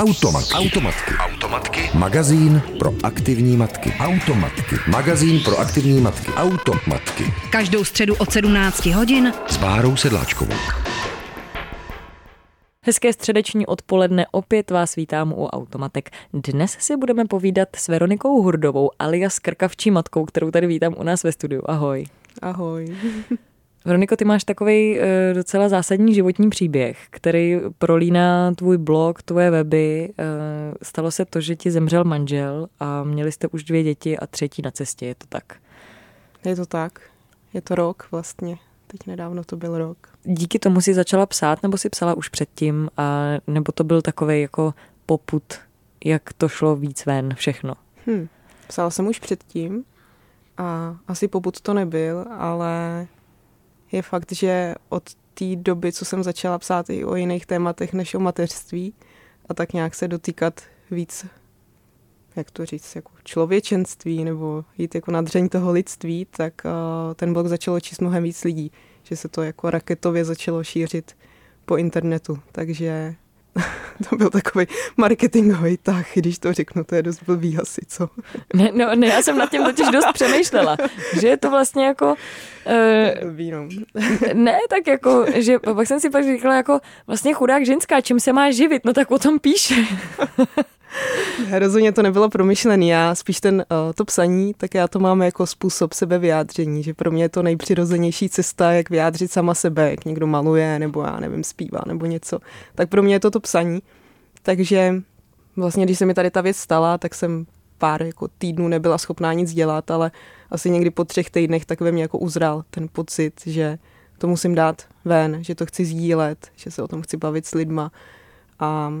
Automat. Automatky. Automatky. Magazín pro aktivní matky. Automatky. Magazín pro aktivní matky. Automatky. Každou středu od 17 hodin S Bárou Sedláčkovou. Hezké středeční odpoledne opět vás vítám u Automatek. Dnes si budeme povídat s Veronikou Hurdovou alias Krkavčí matkou, kterou tady vítám u nás ve studiu. Ahoj. Ahoj. Veroniko, ty máš takový uh, docela zásadní životní příběh, který prolíná tvůj blog, tvoje weby. Uh, stalo se to, že ti zemřel manžel a měli jste už dvě děti a třetí na cestě, je to tak? Je to tak. Je to rok vlastně. Teď nedávno to byl rok. Díky tomu si začala psát, nebo si psala už předtím, a nebo to byl takový jako poput, jak to šlo víc ven, všechno? Hm. Psala jsem už předtím a asi poput to nebyl, ale je fakt, že od té doby, co jsem začala psát i o jiných tématech než o mateřství a tak nějak se dotýkat víc, jak to říct, jako člověčenství nebo jít jako na dřeň toho lidství, tak uh, ten blog začalo číst mnohem víc lidí, že se to jako raketově začalo šířit po internetu, takže to byl takový marketingový tah, když to řeknu, to je dost blbý asi, co? Ne, no, ne, já jsem nad tím totiž dost přemýšlela, že je to vlastně jako... Uh, blbý, no. ne, tak jako, že pak jsem si pak říkala jako vlastně chudák ženská, čím se má živit, no tak o tom píše. Rozhodně to nebylo promyšlený. Já spíš ten, uh, to psaní, tak já to mám jako způsob sebevyjádření, že pro mě je to nejpřirozenější cesta, jak vyjádřit sama sebe, jak někdo maluje, nebo já nevím, zpívá, nebo něco. Tak pro mě je to to psaní. Takže vlastně, když se mi tady ta věc stala, tak jsem pár jako týdnů nebyla schopná nic dělat, ale asi někdy po třech týdnech tak ve mně jako uzral ten pocit, že to musím dát ven, že to chci sdílet, že se o tom chci bavit s lidma. A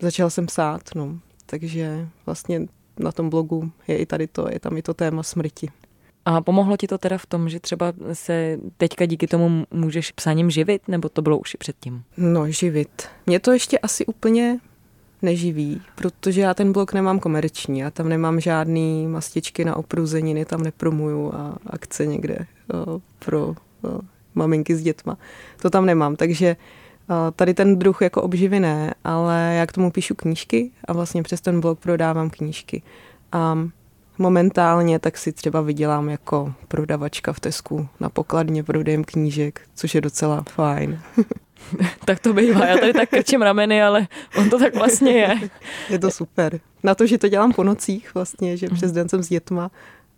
začala jsem psát, no. Takže vlastně na tom blogu je i tady to, je tam i to téma smrti. A pomohlo ti to teda v tom, že třeba se teďka díky tomu můžeš psaním živit, nebo to bylo už i předtím? No, živit. Mě to ještě asi úplně neživí, protože já ten blog nemám komerční, já tam nemám žádný mastičky na opruzeniny, tam nepromuju a akce někde o, pro o, maminky s dětma. To tam nemám, takže Tady ten druh jako obživy ne, ale já k tomu píšu knížky a vlastně přes ten blog prodávám knížky. A momentálně tak si třeba vydělám jako prodavačka v Tesku na pokladně prodejem knížek, což je docela fajn. tak to bývá, já tady tak krčím rameny, ale on to tak vlastně je. je to super. Na to, že to dělám po nocích vlastně, že přes den jsem s dětma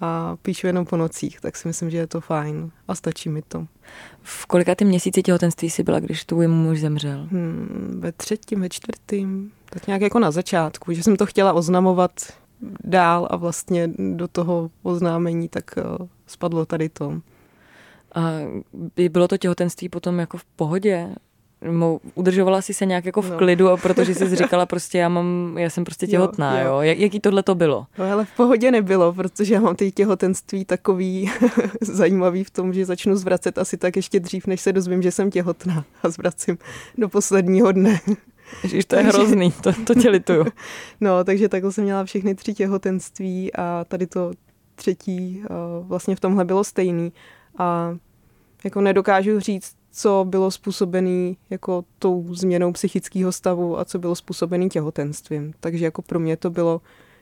a píšu jenom po nocích, tak si myslím, že je to fajn a stačí mi to. V kolika ty měsíci těhotenství jsi byla, když tvůj muž zemřel? Hmm, ve třetím, ve čtvrtým, tak nějak jako na začátku, že jsem to chtěla oznamovat dál a vlastně do toho oznámení tak uh, spadlo tady to. A bylo to těhotenství potom jako v pohodě? Udržovala si se nějak jako v no. klidu, protože jsi říkala prostě, já mám, já jsem prostě těhotná, jo. jo. Jak, jaký tohle to bylo? No ale v pohodě nebylo, protože já mám ty těhotenství takový zajímavý v tom, že začnu zvracet asi tak ještě dřív, než se dozvím, že jsem těhotná a zvracím do posledního dne. Ježiš, to je takže, hrozný, to, to tě lituju. No, takže takhle jsem měla všechny tři těhotenství a tady to třetí vlastně v tomhle bylo stejný. A jako nedokážu říct, co bylo způsobené jako tou změnou psychického stavu a co bylo způsobené těhotenstvím. Takže jako pro mě to bylo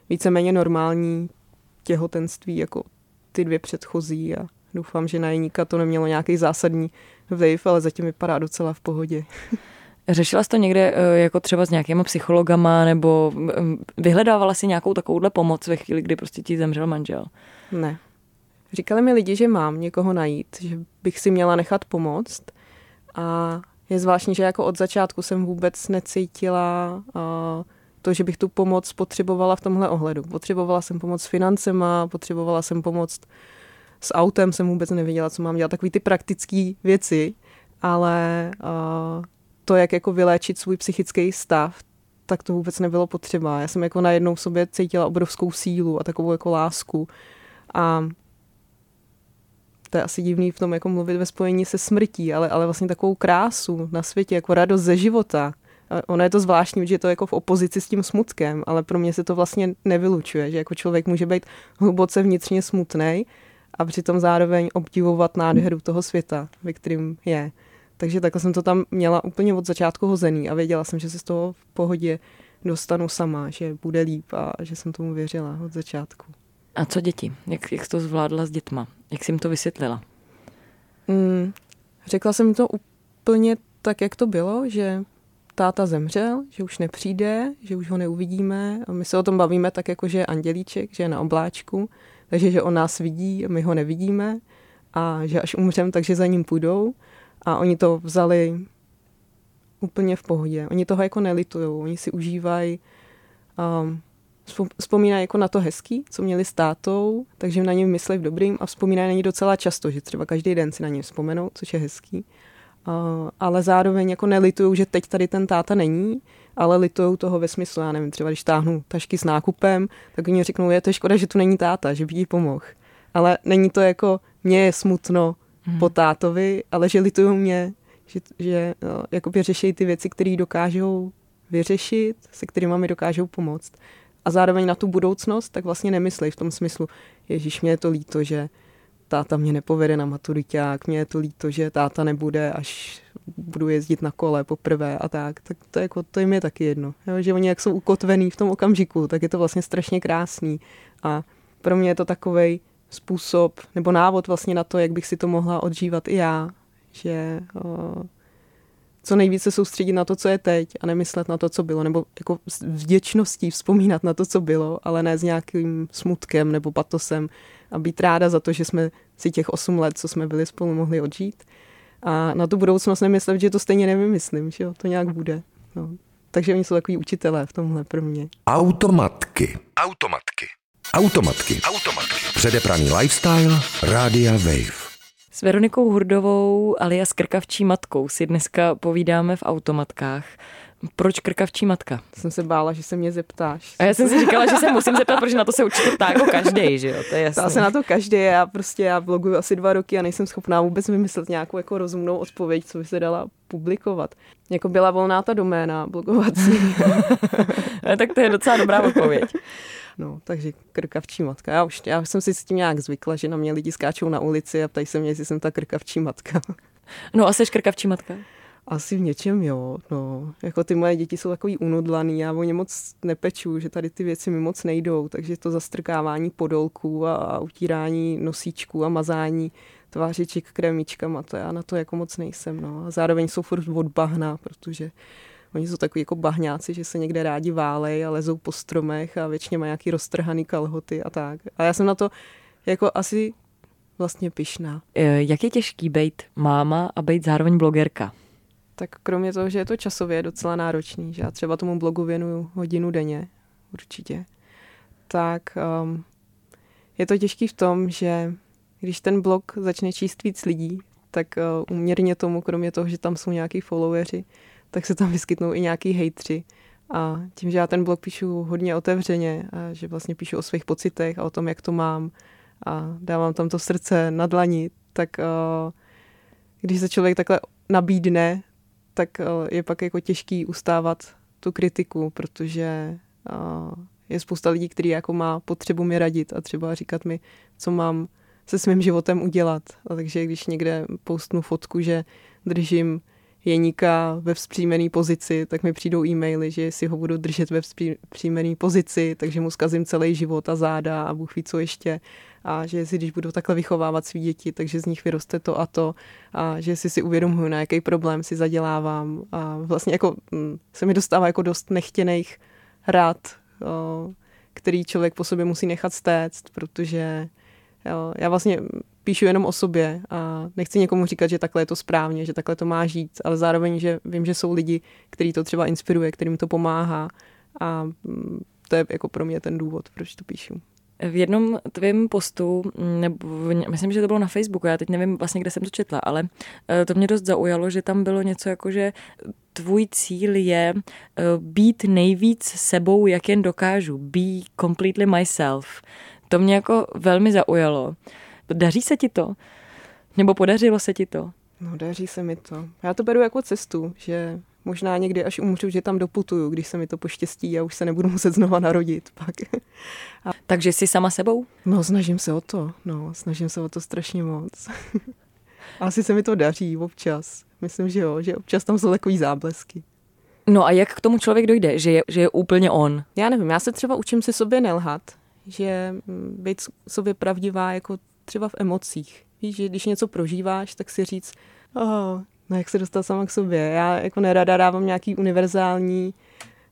víceméně normální těhotenství jako ty dvě předchozí a doufám, že na Jeníka to nemělo nějaký zásadní vliv, ale zatím vypadá docela v pohodě. Řešila jsi to někde eh, jako třeba s nějakýma psychologama nebo mm, vyhledávala si nějakou takovouhle pomoc ve chvíli, kdy prostě ti zemřel manžel? Ne. Říkali mi lidi, že mám někoho najít, že bych si měla nechat pomoct, a je zvláštní, že jako od začátku jsem vůbec necítila to, že bych tu pomoc potřebovala v tomhle ohledu. Potřebovala jsem pomoc s financema, potřebovala jsem pomoc s autem, jsem vůbec nevěděla, co mám dělat. Takový ty praktické věci, ale to, jak jako vyléčit svůj psychický stav, tak to vůbec nebylo potřeba. Já jsem jako najednou v sobě cítila obrovskou sílu a takovou jako lásku. A to je asi divný v tom jako mluvit ve spojení se smrtí, ale, ale vlastně takovou krásu na světě, jako radost ze života. A ono je to zvláštní, že je to jako v opozici s tím smutkem, ale pro mě se to vlastně nevylučuje, že jako člověk může být hluboce vnitřně smutný a přitom zároveň obdivovat nádheru toho světa, ve kterým je. Takže takhle jsem to tam měla úplně od začátku hozený a věděla jsem, že se z toho v pohodě dostanu sama, že bude líp a že jsem tomu věřila od začátku. A co děti? Jak, jak to zvládla s dětma? Jak jsi jim to vysvětlila? Mm, řekla jsem to úplně tak, jak to bylo, že táta zemřel, že už nepřijde, že už ho neuvidíme a my se o tom bavíme tak, jako že je andělíček, že je na obláčku, takže že on nás vidí my ho nevidíme a že až umřem, takže za ním půjdou a oni to vzali úplně v pohodě. Oni toho jako nelitují, oni si užívají, um, vzpomínají jako na to hezký, co měli s tátou, takže na něm myslí v dobrým a vzpomínají na ně docela často, že třeba každý den si na něj vzpomenou, což je hezký. Uh, ale zároveň jako nelitují, že teď tady ten táta není, ale litují toho ve smyslu, já nevím, třeba když táhnu tašky s nákupem, tak oni řeknou, je to škoda, že tu není táta, že by jí pomohl. Ale není to jako, mě je smutno hmm. po tátovi, ale že litují mě, že, že no, jakoby řeší ty věci, které dokážou vyřešit, se kterými mi dokážou pomoct. A zároveň na tu budoucnost, tak vlastně nemyslej v tom smyslu, Ježíš, mě je to líto, že táta mě nepovede na maturiták, mě je to líto, že táta nebude, až budu jezdit na kole poprvé a tak, tak to, jako, to jim je taky jedno. Jo? Že oni jak jsou ukotvený v tom okamžiku, tak je to vlastně strašně krásný. A pro mě je to takový způsob nebo návod vlastně na to, jak bych si to mohla odžívat i já, že co nejvíce soustředit na to, co je teď a nemyslet na to, co bylo, nebo jako s vděčností vzpomínat na to, co bylo, ale ne s nějakým smutkem nebo patosem a být ráda za to, že jsme si těch osm let, co jsme byli spolu, mohli odžít. A na tu budoucnost nemyslet, že to stejně nevymyslím, že jo, to nějak bude. No. Takže oni jsou takový učitelé v tomhle pro mě. Automatky. Automatky. Automatky. Automatky. Předepraný lifestyle. Rádia Wave. S Veronikou Hurdovou alias Krkavčí matkou si dneska povídáme v automatkách. Proč krkavčí matka? Jsem se bála, že se mě zeptáš. A já jsem si říkala, že se musím zeptat, protože na to se určitě ptá jako každý, že jo? To je jasné. se na to každý, já prostě já bloguju asi dva roky a nejsem schopná vůbec vymyslet nějakou jako rozumnou odpověď, co by se dala publikovat. Jako byla volná ta doména blogovací. tak to je docela dobrá odpověď. No, takže krkavčí matka. Já už já jsem si s tím nějak zvykla, že na mě lidi skáčou na ulici a ptají se mě, jestli jsem ta krkavčí matka. No a jsi krkavčí matka? Asi v něčem jo, no. Jako ty moje děti jsou takový unodlaný, já o ně moc nepeču, že tady ty věci mi moc nejdou, takže to zastrkávání podolků a, a utírání nosíčků a mazání tvářiček kremičkama, to já na to jako moc nejsem, no. A zároveň jsou furt od bahna, protože Oni jsou takový jako bahňáci, že se někde rádi válej a lezou po stromech a většině mají nějaký roztrhaný kalhoty a tak. A já jsem na to jako asi vlastně pyšná. E, jak je těžký být máma a být zároveň blogerka? Tak kromě toho, že je to časově docela náročný, že já třeba tomu blogu věnuju hodinu denně, určitě, tak um, je to těžký v tom, že když ten blog začne číst víc lidí, tak uh, uměrně tomu, kromě toho, že tam jsou nějaký followeri, tak se tam vyskytnou i nějaký hejtři. A tím, že já ten blog píšu hodně otevřeně, a že vlastně píšu o svých pocitech a o tom, jak to mám a dávám tam to srdce na dlani, tak uh, když se člověk takhle nabídne, tak uh, je pak jako těžký ustávat tu kritiku, protože uh, je spousta lidí, kteří jako má potřebu mi radit a třeba říkat mi, co mám se svým životem udělat. A takže když někde postnu fotku, že držím jeníka ve vzpřímené pozici, tak mi přijdou e-maily, že si ho budu držet ve vzpřímené pozici, takže mu zkazím celý život a záda a Bůh ví co ještě. A že si, když budu takhle vychovávat svý děti, takže z nich vyroste to a to. A že si si uvědomuju, na jaký problém si zadělávám. A vlastně jako mm, se mi dostává jako dost nechtěných rád, který člověk po sobě musí nechat stéct, protože jo, já vlastně píšu jenom o sobě a nechci někomu říkat, že takhle je to správně, že takhle to má žít, ale zároveň, že vím, že jsou lidi, který to třeba inspiruje, kterým to pomáhá a mm, to je jako pro mě ten důvod, proč to píšu. V jednom tvém postu, nebo myslím, že to bylo na Facebooku, já teď nevím vlastně, kde jsem to četla, ale eh, to mě dost zaujalo, že tam bylo něco jako, že tvůj cíl je eh, být nejvíc sebou, jak jen dokážu. Be completely myself. To mě jako velmi zaujalo. Daří se ti to? Nebo podařilo se ti to? No, daří se mi to. Já to beru jako cestu, že možná někdy až umřu, že tam doputuju, když se mi to poštěstí a už se nebudu muset znova narodit pak. A... Takže jsi sama sebou? No, snažím se o to. No, snažím se o to strašně moc. Asi se mi to daří občas. Myslím, že jo, že občas tam jsou takový záblesky. No a jak k tomu člověk dojde, že je, že je úplně on? Já nevím, já se třeba učím si sobě nelhat, že mm, být sobě pravdivá jako třeba v emocích. Víš, že když něco prožíváš, tak si říct, oh, no jak se dostat sama k sobě. Já jako nerada dávám nějaký univerzální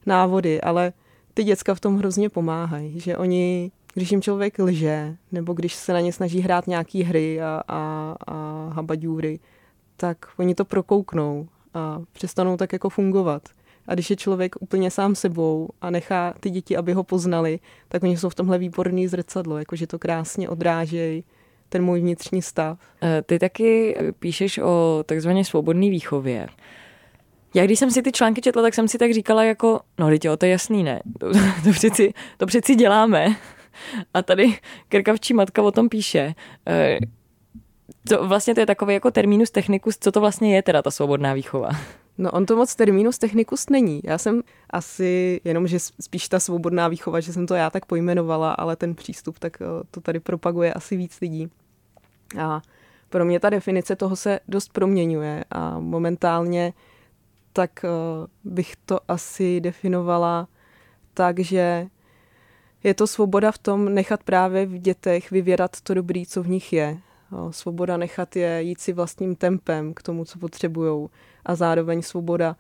návody, ale ty děcka v tom hrozně pomáhají, že oni, když jim člověk lže, nebo když se na ně snaží hrát nějaký hry a, a, a habaďůry, tak oni to prokouknou a přestanou tak jako fungovat. A když je člověk úplně sám sebou a nechá ty děti, aby ho poznali, tak oni jsou v tomhle výborný zrcadlo, jakože to krásně odrážejí ten můj vnitřní stav. Eh, ty taky píšeš o takzvaně svobodné výchově. Já když jsem si ty články četla, tak jsem si tak říkala jako, no teď to je jasný, ne? To, to, přeci, to přeci děláme. A tady krkavčí matka o tom píše. To, eh, vlastně to je takový jako terminus technicus, co to vlastně je teda ta svobodná výchova? No on to moc terminus technicus není. Já jsem asi, jenom že spíš ta svobodná výchova, že jsem to já tak pojmenovala, ale ten přístup, tak eh, to tady propaguje asi víc lidí. A pro mě ta definice toho se dost proměňuje a momentálně tak eh, bych to asi definovala tak, že je to svoboda v tom nechat právě v dětech vyvěrat to dobrý, co v nich je. Svoboda nechat je jít si vlastním tempem k tomu, co potřebujou. A zároveň svoboda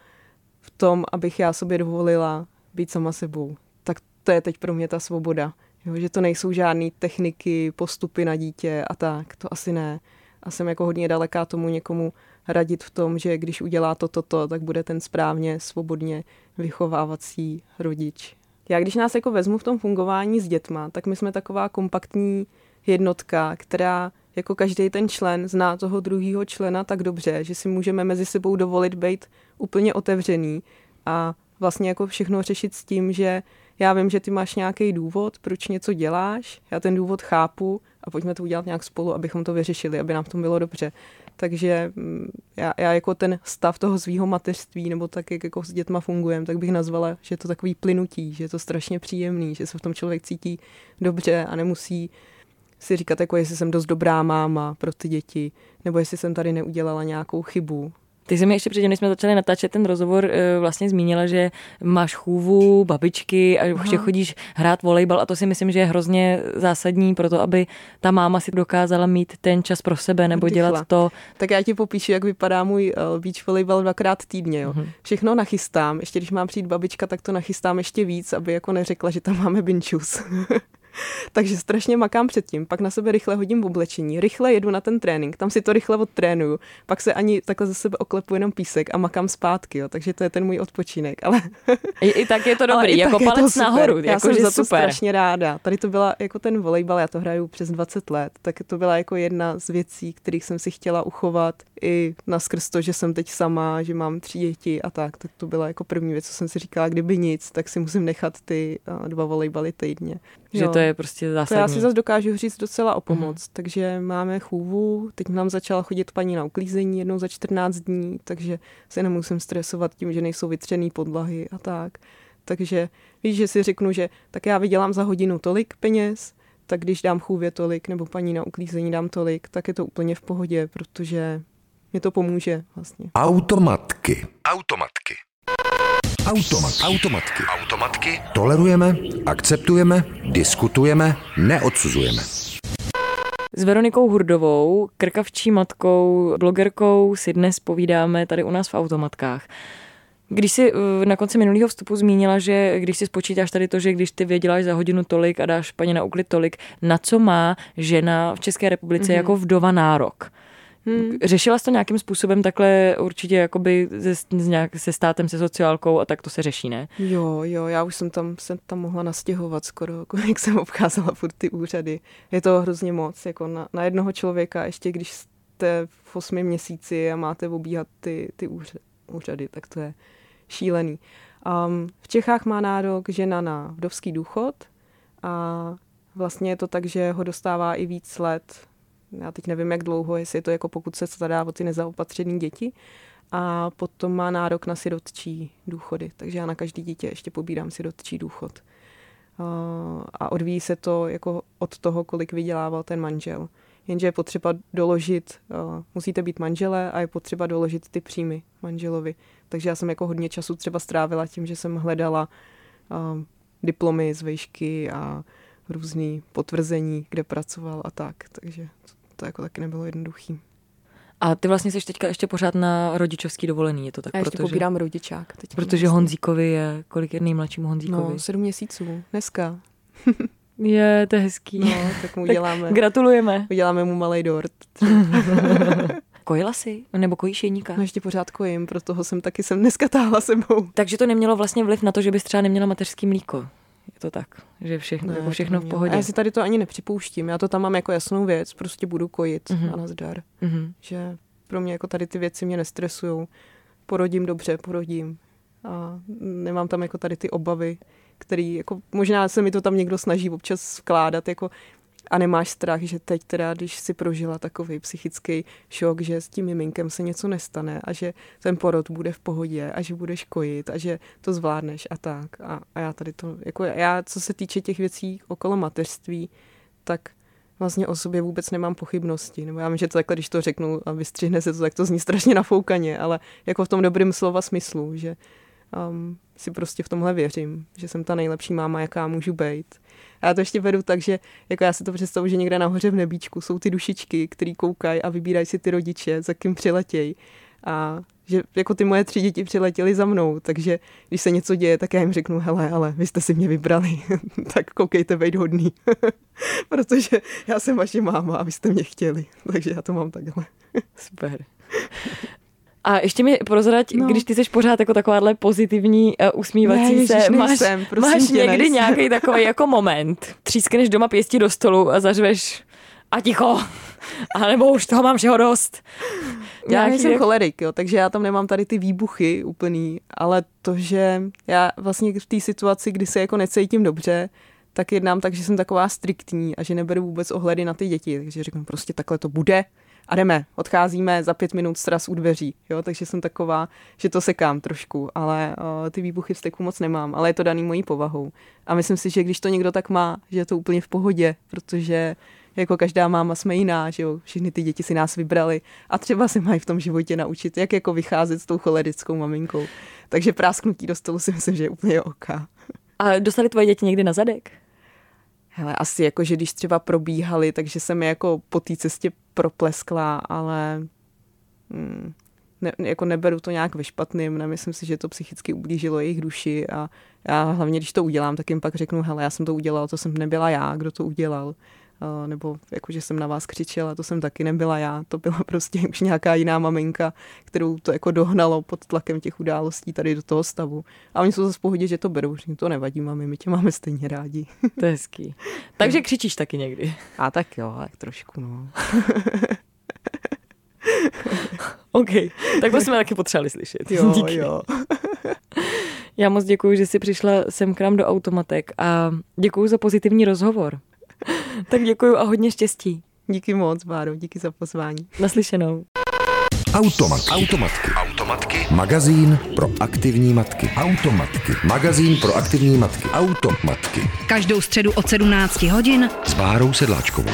v tom, abych já sobě dovolila být sama sebou. Tak to je teď pro mě ta svoboda. Jo, že to nejsou žádné techniky, postupy na dítě a tak. To asi ne. A jsem jako hodně daleká tomu někomu radit v tom, že když udělá to, toto, to, tak bude ten správně, svobodně vychovávací rodič. Já když nás jako vezmu v tom fungování s dětma, tak my jsme taková kompaktní jednotka, která jako každý ten člen zná toho druhého člena tak dobře, že si můžeme mezi sebou dovolit být úplně otevřený a vlastně jako všechno řešit s tím, že já vím, že ty máš nějaký důvod, proč něco děláš, já ten důvod chápu a pojďme to udělat nějak spolu, abychom to vyřešili, aby nám v tom bylo dobře. Takže mm, já, já jako ten stav toho svého mateřství, nebo tak, jak jako s dětma fungujem, tak bych nazvala, že je to takový plynutí, že je to strašně příjemný, že se v tom člověk cítí dobře a nemusí si říkat, jako jestli jsem dost dobrá máma pro ty děti, nebo jestli jsem tady neudělala nějakou chybu. Ty jsi mi ještě předtím, než jsme začali natáčet ten rozhovor, eh, vlastně zmínila, že máš chůvu, babičky a Aha. že chodíš hrát volejbal a to si myslím, že je hrozně zásadní pro to, aby ta máma si dokázala mít ten čas pro sebe nebo Dychla. dělat to. Tak já ti popíšu, jak vypadá můj uh, beach volejbal dvakrát týdně. Jo. Uh-huh. Všechno nachystám, ještě když má přijít babička, tak to nachystám ještě víc, aby jako neřekla, že tam máme binčus. Takže strašně makám předtím, pak na sebe rychle hodím v oblečení, rychle jedu na ten trénink, tam si to rychle odtrénuju, pak se ani takhle ze sebe oklepu jenom písek a makám zpátky, jo, takže to je ten můj odpočinek. Ale I, i tak je to dobrý, jako palec nahoru. Já jako, jsem že za to super. strašně ráda. Tady to byla jako ten volejbal, já to hraju přes 20 let, tak to byla jako jedna z věcí, kterých jsem si chtěla uchovat i naskrz to, že jsem teď sama, že mám tři děti a tak, tak to byla jako první věc, co jsem si říkala, kdyby nic, tak si musím nechat ty dva volejbaly týdně. Že to je prostě zásadní. To já si zase dokážu říct docela o pomoc. Mm. Takže máme chůvu, teď nám začala chodit paní na uklízení jednou za 14 dní, takže se nemusím stresovat tím, že nejsou vytřený podlahy a tak. Takže víš, že si řeknu, že tak já vydělám za hodinu tolik peněz, tak když dám chůvě tolik, nebo paní na uklízení dám tolik, tak je to úplně v pohodě, protože mě to pomůže vlastně. Automatky. Automatky. Automat. Automatky. Automatky. Tolerujeme, akceptujeme, diskutujeme, neodsuzujeme. S Veronikou Hurdovou, krkavčí matkou, blogerkou si dnes povídáme tady u nás v automatkách. Když jsi eh, na konci minulého vstupu zmínila, že když si spočítáš tady to, že když ty věděláš za hodinu tolik a dáš paní na uklid tolik, na co má žena v České republice mm-hmm. jako vdova nárok? Hmm. Řešila jsi to nějakým způsobem takhle určitě jakoby se, nějak, se státem, se sociálkou a tak to se řeší, ne? Jo, jo, já už jsem tam, jsem tam mohla nastěhovat skoro, jako jak jsem obcházela furt ty úřady. Je to hrozně moc, jako na, na jednoho člověka, ještě když jste v osmi měsíci a máte obíhat ty, ty úřady, tak to je šílený. Um, v Čechách má nárok žena na vdovský důchod a vlastně je to tak, že ho dostává i víc let já teď nevím, jak dlouho, jestli je to jako pokud se stará o ty nezaopatřené děti, a potom má nárok na sirotčí důchody. Takže já na každý dítě ještě pobírám sirotčí důchod. A odvíjí se to jako od toho, kolik vydělával ten manžel. jenže je potřeba doložit, musíte být manželé a je potřeba doložit ty příjmy manželovi. Takže já jsem jako hodně času třeba strávila tím, že jsem hledala diplomy z vejšky a různý potvrzení, kde pracoval a tak. Takže to, jako taky nebylo jednoduchý. A ty vlastně jsi teďka ještě pořád na rodičovský dovolený, je to tak? Já ještě protože, pobírám rodičák. Teď protože Honzíkovi je, kolik je nejmladšímu Honzíkovi? No, sedm měsíců, dneska. je, to je hezký. No, tak mu uděláme, Gratulujeme. uděláme mu malý dort. Kojila jsi? Nebo kojíš jeníka? No ještě pořád kojím, proto jsem taky jsem dneska táhla sebou. Takže to nemělo vlastně vliv na to, že bys třeba neměla mateřský mlíko. To tak, že všechno, Ne, jako všechno v pohodě. A já si tady to ani nepřipouštím. Já to tam mám jako jasnou věc, prostě budu kojit Mhm. a nazdar. Mhm. Že pro mě jako tady ty věci mě nestresujou. Porodím dobře, porodím. A nemám tam jako tady ty obavy, který jako, možná se mi to tam někdo snaží občas vkládat, jako a nemáš strach, že teď teda, když si prožila takový psychický šok, že s tím miminkem se něco nestane a že ten porod bude v pohodě a že budeš kojit a že to zvládneš a tak. A, a já tady to, jako já, co se týče těch věcí okolo mateřství, tak vlastně o sobě vůbec nemám pochybnosti. Nebo já vím, že to takhle, když to řeknu a vystřihne se to, tak to zní strašně nafoukaně, ale jako v tom dobrým slova smyslu, že um, si prostě v tomhle věřím, že jsem ta nejlepší máma, jaká můžu být. A já to ještě vedu tak, že jako já si to představuji, že někde nahoře v nebíčku jsou ty dušičky, který koukají a vybírají si ty rodiče, za kým přiletějí. A že jako ty moje tři děti přiletěly za mnou, takže když se něco děje, tak já jim řeknu, hele, ale vy jste si mě vybrali, tak koukejte, bejt hodný. Protože já jsem vaše máma a vy jste mě chtěli, takže já to mám takhle. Super. A ještě mi prozrať, no. Když ty jsi pořád jako takováhle pozitivní, uh, usmívací Ne, se, ježiš, máš, nejsem, prosím máš tě, někdy nějaký takový jako moment, třískneš doma pěstí do stolu a zařveš a ticho, a nebo už toho mám všeho dost. Já nejsem jako- cholerik, jo, takže já tam nemám tady ty výbuchy úplný, ale to, že já vlastně v té situaci, kdy se jako necítím dobře, tak jednám tak, že jsem taková striktní a že neberu vůbec ohledy na ty děti. Takže řeknu prostě takhle to bude a jdeme, odcházíme za pět minut stras u dveří. Jo? Takže jsem taková, že to sekám trošku, ale uh, ty výbuchy vzteku moc nemám, ale je to daný mojí povahou. A myslím si, že když to někdo tak má, že je to úplně v pohodě, protože jako každá máma jsme jiná, že jo, všechny ty děti si nás vybrali a třeba se mají v tom životě naučit, jak jako vycházet s tou cholerickou maminkou. Takže prásknutí do stolu si myslím, že je úplně OK. A dostali tvoje děti někdy na zadek? Hele, asi jako, že když třeba probíhali, takže jsem je jako po té cestě propleskla, ale mm, ne, jako neberu to nějak ve špatným, nemyslím si, že to psychicky ublížilo jejich duši a já hlavně, když to udělám, tak jim pak řeknu, hele, já jsem to udělal, to jsem nebyla já, kdo to udělal. Uh, nebo jako, že jsem na vás křičela, to jsem taky nebyla já, to byla prostě už nějaká jiná maminka, kterou to jako dohnalo pod tlakem těch událostí tady do toho stavu. A oni jsou zase v pohodě, že to berou, že jim to nevadí, mami, my tě máme stejně rádi. To je hezký. Takže křičíš taky někdy. A tak jo, tak trošku, no. OK, tak to jsme taky potřebovali slyšet. Jo, Díky. jo. Já moc děkuji, že jsi přišla sem k nám do Automatek a děkuji za pozitivní rozhovor. tak děkuji a hodně štěstí. Díky moc, Báro, díky za pozvání. Naslyšenou. Automatky. Automatky. Automatky. Magazín pro aktivní matky. Automatky. Magazín pro aktivní matky. Automatky. Každou středu od 17 hodin S Bárou Sedláčkovou.